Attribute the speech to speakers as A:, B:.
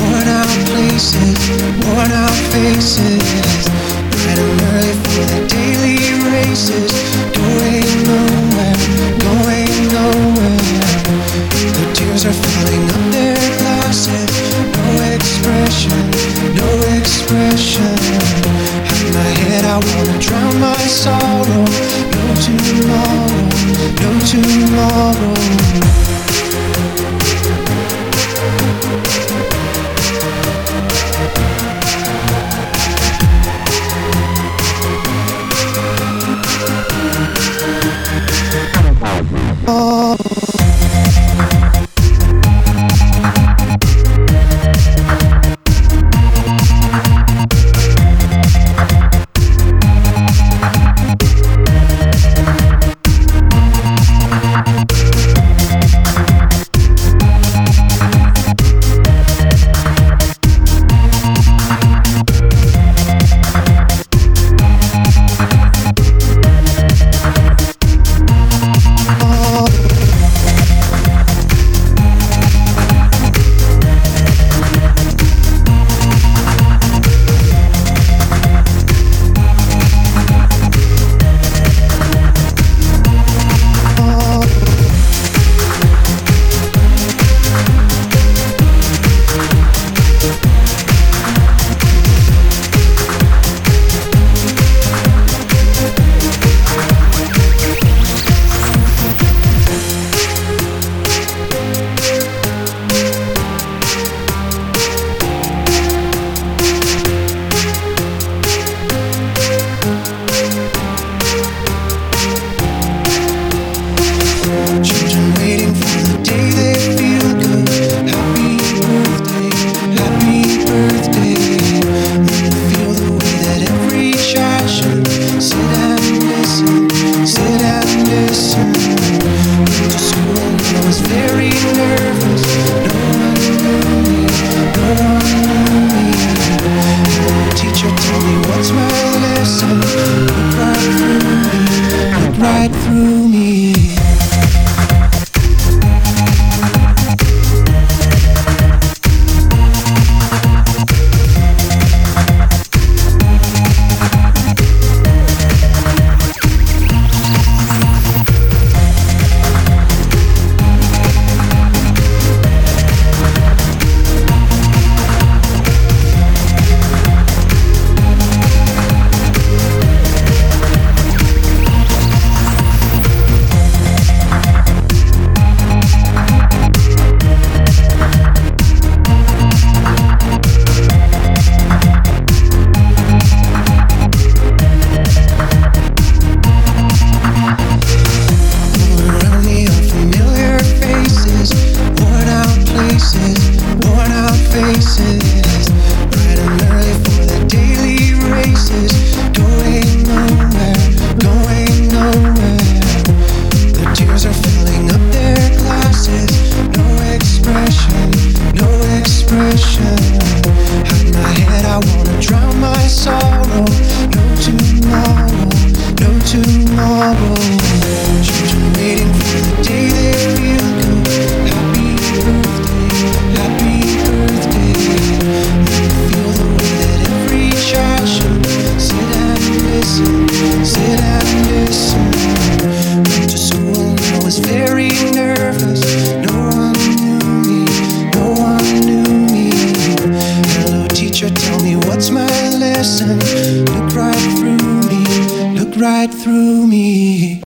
A: Worn out places, worn out faces. Bright early for the daily races. Going nowhere, going nowhere. The tears are falling their glasses. No expression, no expression. Have my head, I wanna drown my sorrow. Feel the